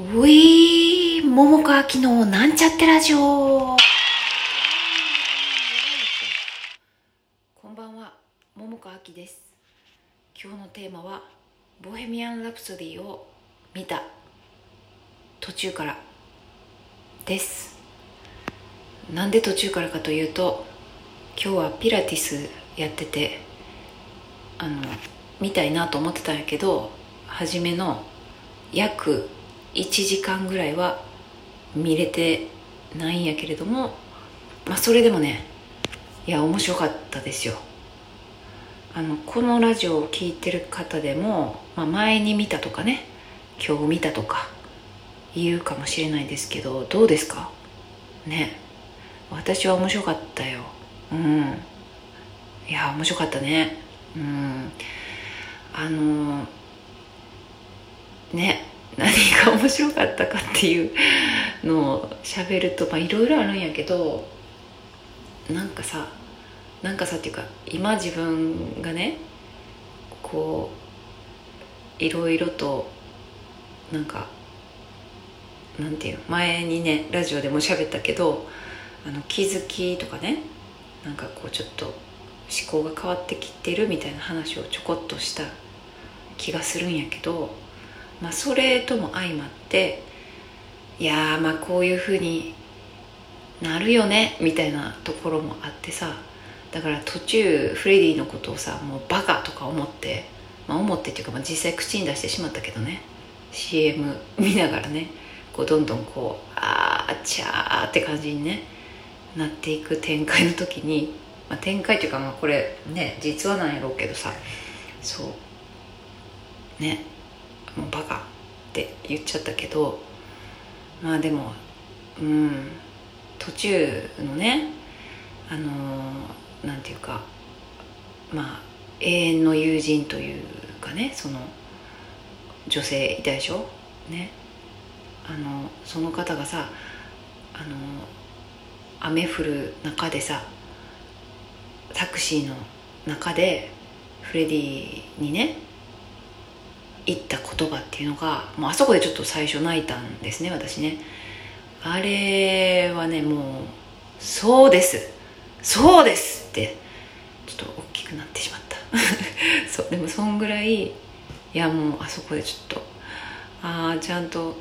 ういー、桃川きのなんちゃってラジオ。こんばんは、桃川きです。今日のテーマは、ボヘミアン・ラプソディを見た途中からです。なんで途中からかというと、今日はピラティスやってて、あの、見たいなと思ってたんやけど、初めの約1時間ぐらいは見れてないんやけれどもまあそれでもねいや面白かったですよ。あのこのラジオを聴いてる方でも、まあ、前に見たとかね今日見たとか言うかもしれないですけどどうですか？ね。私は面白かったよ。うん。いや面白かったね。うん。あのね。何が面白かったかっていうのを喋るとまあいろいろあるんやけどなんかさなんかさっていうか今自分がねこういろいろとなんかなんていう前にねラジオでも喋ったけどあの気づきとかねなんかこうちょっと思考が変わってきてるみたいな話をちょこっとした気がするんやけどまあ、それとも相まっていやまあこういうふうになるよねみたいなところもあってさだから途中フレディのことをさもうバカとか思って、まあ、思ってっていうか、まあ、実際口に出してしまったけどね CM 見ながらねこうどんどんこうあーちゃーって感じにねなっていく展開の時に、まあ、展開っていうかまあこれね実話なんやろうけどさそうね。もうバカって言っちゃったけどまあでもうん途中のねあのー、なんていうかまあ永遠の友人というかねその女性いたでしょ？ね。あのその方がさあの雨降る中でさタクシーの中でフレディにね言った言葉っていうのがもうあそこでちょっと最初泣いたんですね私ね。あれはねもうそうです。そうですってちょっと大きくなってしまった。そうでもそんぐらいいやもうあそこでちょっとああちゃんと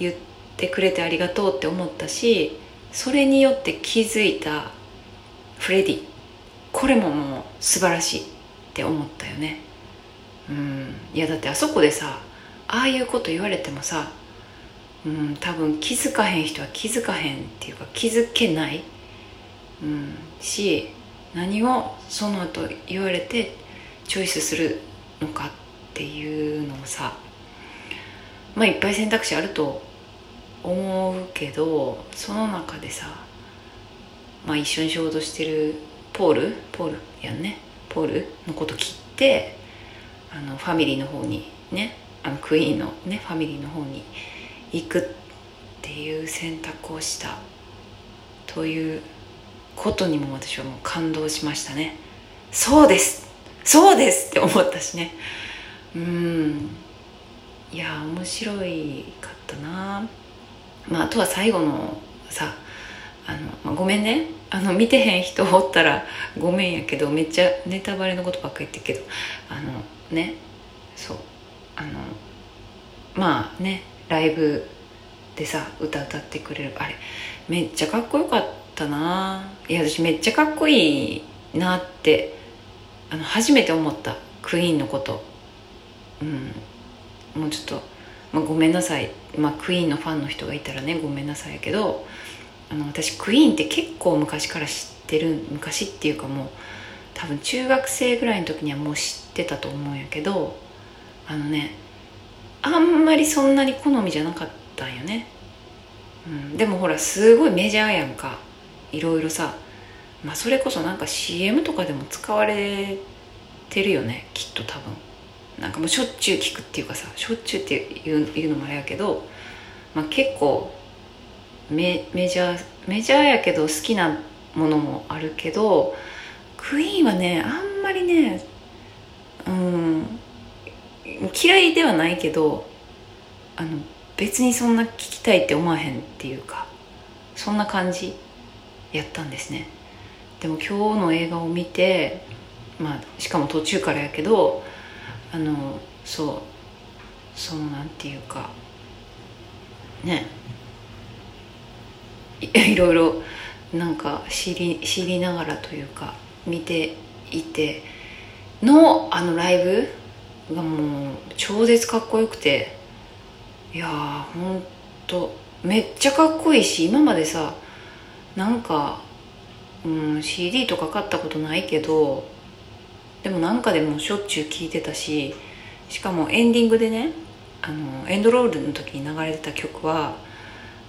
言ってくれてありがとうって思ったしそれによって気づいたフレディ。これももう素晴らしいって思ったよね。うん。いやだってあそこでさああいうこと言われてもさうん多分気づかへん人は気づかへんっていうか気づけない、うん、し何をその後言われてチョイスするのかっていうのをさまあいっぱい選択肢あると思うけどその中でさまあ一緒に仕事してるポールポールやんね。ポールのこと切ってあのファミリーの方にねあのクイーンのねファミリーの方に行くっていう選択をしたということにも私はもう感動しましたね。そうです！そうですって思ったしね。うん。いや面白いかったな。まああとは最後のさあの、まあ、ごめんね。あの見てへん人おったらごめんやけどめっちゃネタバレのことばっか言ってるけどあのねそうあのまあねライブでさ歌歌ってくれるあれめっちゃかっこよかったな。いや私めっちゃかっこいいなってあの初めて思ったクイーンのこと。うん。もうちょっと、まあ、ごめんなさい、まあ、クイーンのファンの人がいたらねごめんなさいやけどあの私クイーンって結構昔から知ってる昔っていうかもう多分中学生ぐらいの時にはもう知ってたと思うんやけどあのねあんまりそんなに好みじゃなかったんよね、うん、でもほらすごいメジャーやんか。いろいろさ、まあ、それこそなんか CM とかでも使われてるよね。きっと多分。なんかもうしょっちゅう聞くっていうかさしょっちゅうっていうのもあれやけど、まあ、結構メメジャーメジャーやけど好きなものもあるけどクイーンはねあんまりねうん嫌いではないけどあの別にそんな聞きたいって思わへんっていうかそんな感じやったんですね。でも今日の映画を見てまあしかも途中からやけどあのそうそのなんていうかねい いろいろなんか知り知りながらというか見ていてのあのライブがもう超絶かっこよくていやーほんとめっちゃかっこいいし今までさなんか、うん、CD とか買ったことないけどでもなんかでもしょっちゅう聴いてたししかもエンディングでねあのエンドロールの時に流れてた曲は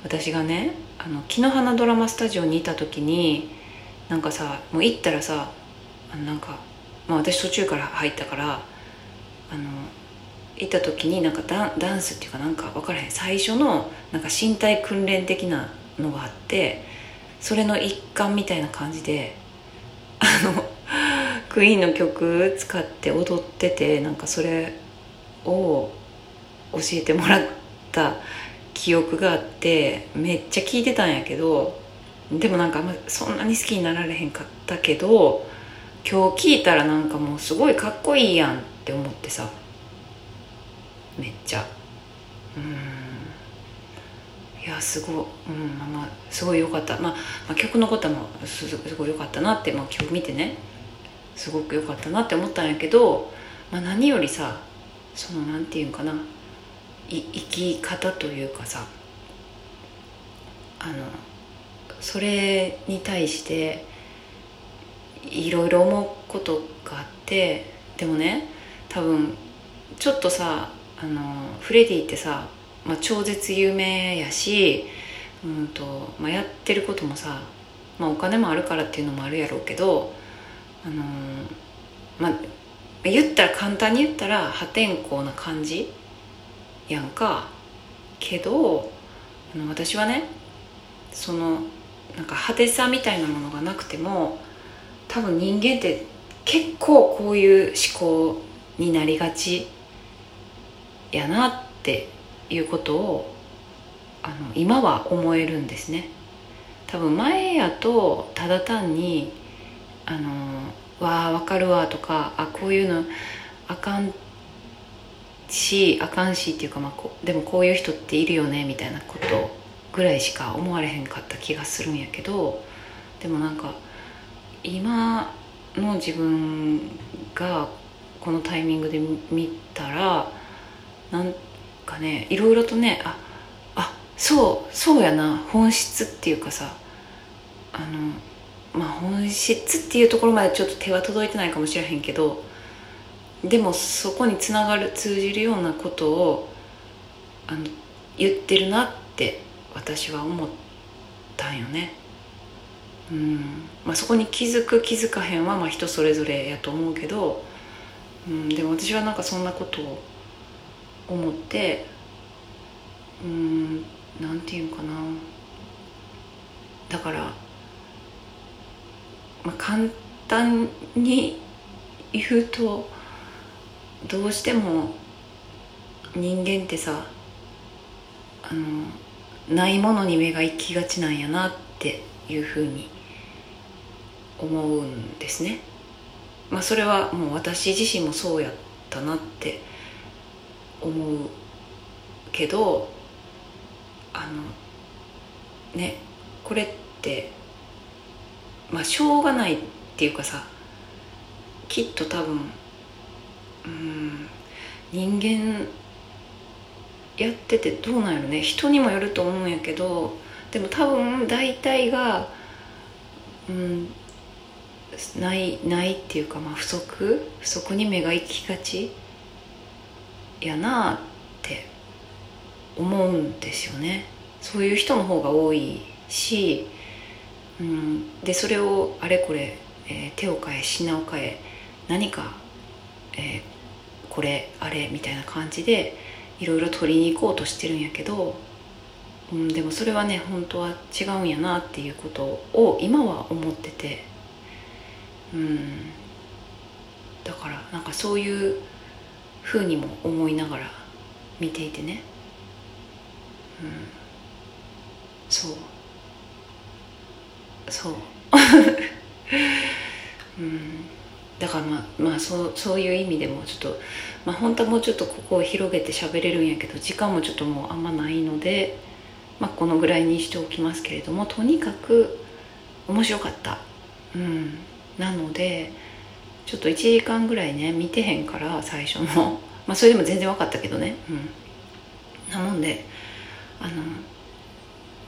私がねあの木の花ドラマスタジオにいた時になんかさもう行ったらさなんか、まあ、私途中から入ったからあの行った時になんかダダンスっていうかなんか分からへん。最初のなんか身体訓練的なのがあってそれの一環みたいな感じであの クイーンの曲使って踊っててなんかそれを教えてもらった記憶があってめっちゃ聴いてたんやけどでもなんかそんなに好きになられへんかったけど今日聞いたらなんかもうすごいかっこいいやんって思ってさ。めっちゃ。うん。いやすごい、うんまあ、まあすごい良かった、まあ、まあ、曲のこともすすごい良かったなって、まあ、今日見てね。すごく良かったなって思ったんやけど、まあ、何よりさそのなんていうんかな。い生き方というかさ。あのそれに対していろいろ思うことがあってでもね多分ちょっとさあのフレディってさ、まあ、超絶有名やし、うんとまあ、やってることもさ、まあ、お金もあるからっていうのもあるやろうけどあのまあ言ったら簡単に言ったら破天荒な感じやんか。けどあの私はねそのなんか派手さみたいなものがなくても多分人間って結構こういう思考になりがちやなっていうことをあの今は思えるんですね。多分前やとただ単にあのわあ分かるわとかあこういうのあかんしあかんしっていうか、まあ、こでもこういう人っているよねみたいなことぐらいしか思われへんかった気がするんやけどでもなんか今の自分がこのタイミングで見たらなんかねいろいろとねああそうそうやな本質っていうかさあのまあ本質っていうところまでちょっと手は届いてないかもしれへんけどでもそこにつながる通じるようなことをあの言ってるなって私は思ったんよね。うん。まあ、そこに気づく気づかへんはまあ人それぞれやと思うけど、うん、でも私はなんかそんなことを思ってうん。なんていうかな。だから、まあ、簡単に言うとどうしても人間ってさあのないものに目が行きがちなんやなっていうふうに思うんですね。まあそれはもう私自身もそうやったなって思うけどあのねこれってまあしょうがないっていうかさきっと多分うん人間やっててどうなんやろね。人にもよると思うんやけどでも多分大体がうんないないっていうか、まあ、不足？不足に目が行きがちやなあって思うんですよね。そういう人の方が多いし、うん、でそれをあれこれ、えー、手を変え品を変え何か、えー、これあれみたいな感じでいろいろ取りに行こうとしてるんやけど、うん、でもそれはね本当は違うんやなっていうことを今は思っててうん。だからなんかそういうふうにも思いながら見ていてね。うん。そう。そう。う んだからまあまあそうそういう意味でもちょっとまあ本当はもうちょっとここを広げて喋れるんやけど時間もちょっともうあんまないので、まあ、このぐらいにしておきますけれどもとにかく面白かった。うん。なのでちょっと1時間ぐらいね見てへんから最初の。まあそれでも全然分かったけどね。うん。なもんであの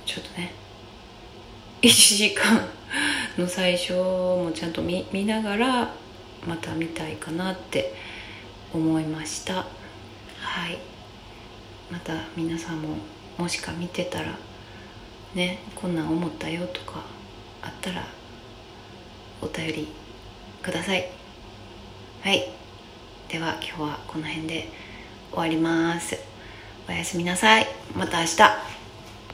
ちょっとね1時間の最初もちゃんと見見ながらまた見たいかなって思いました。はい。また皆さんももしか見てたらねこんなん思ったよとかあったらお便りください。はい。では今日はこの辺で終わります。おやすみなさい。また明日。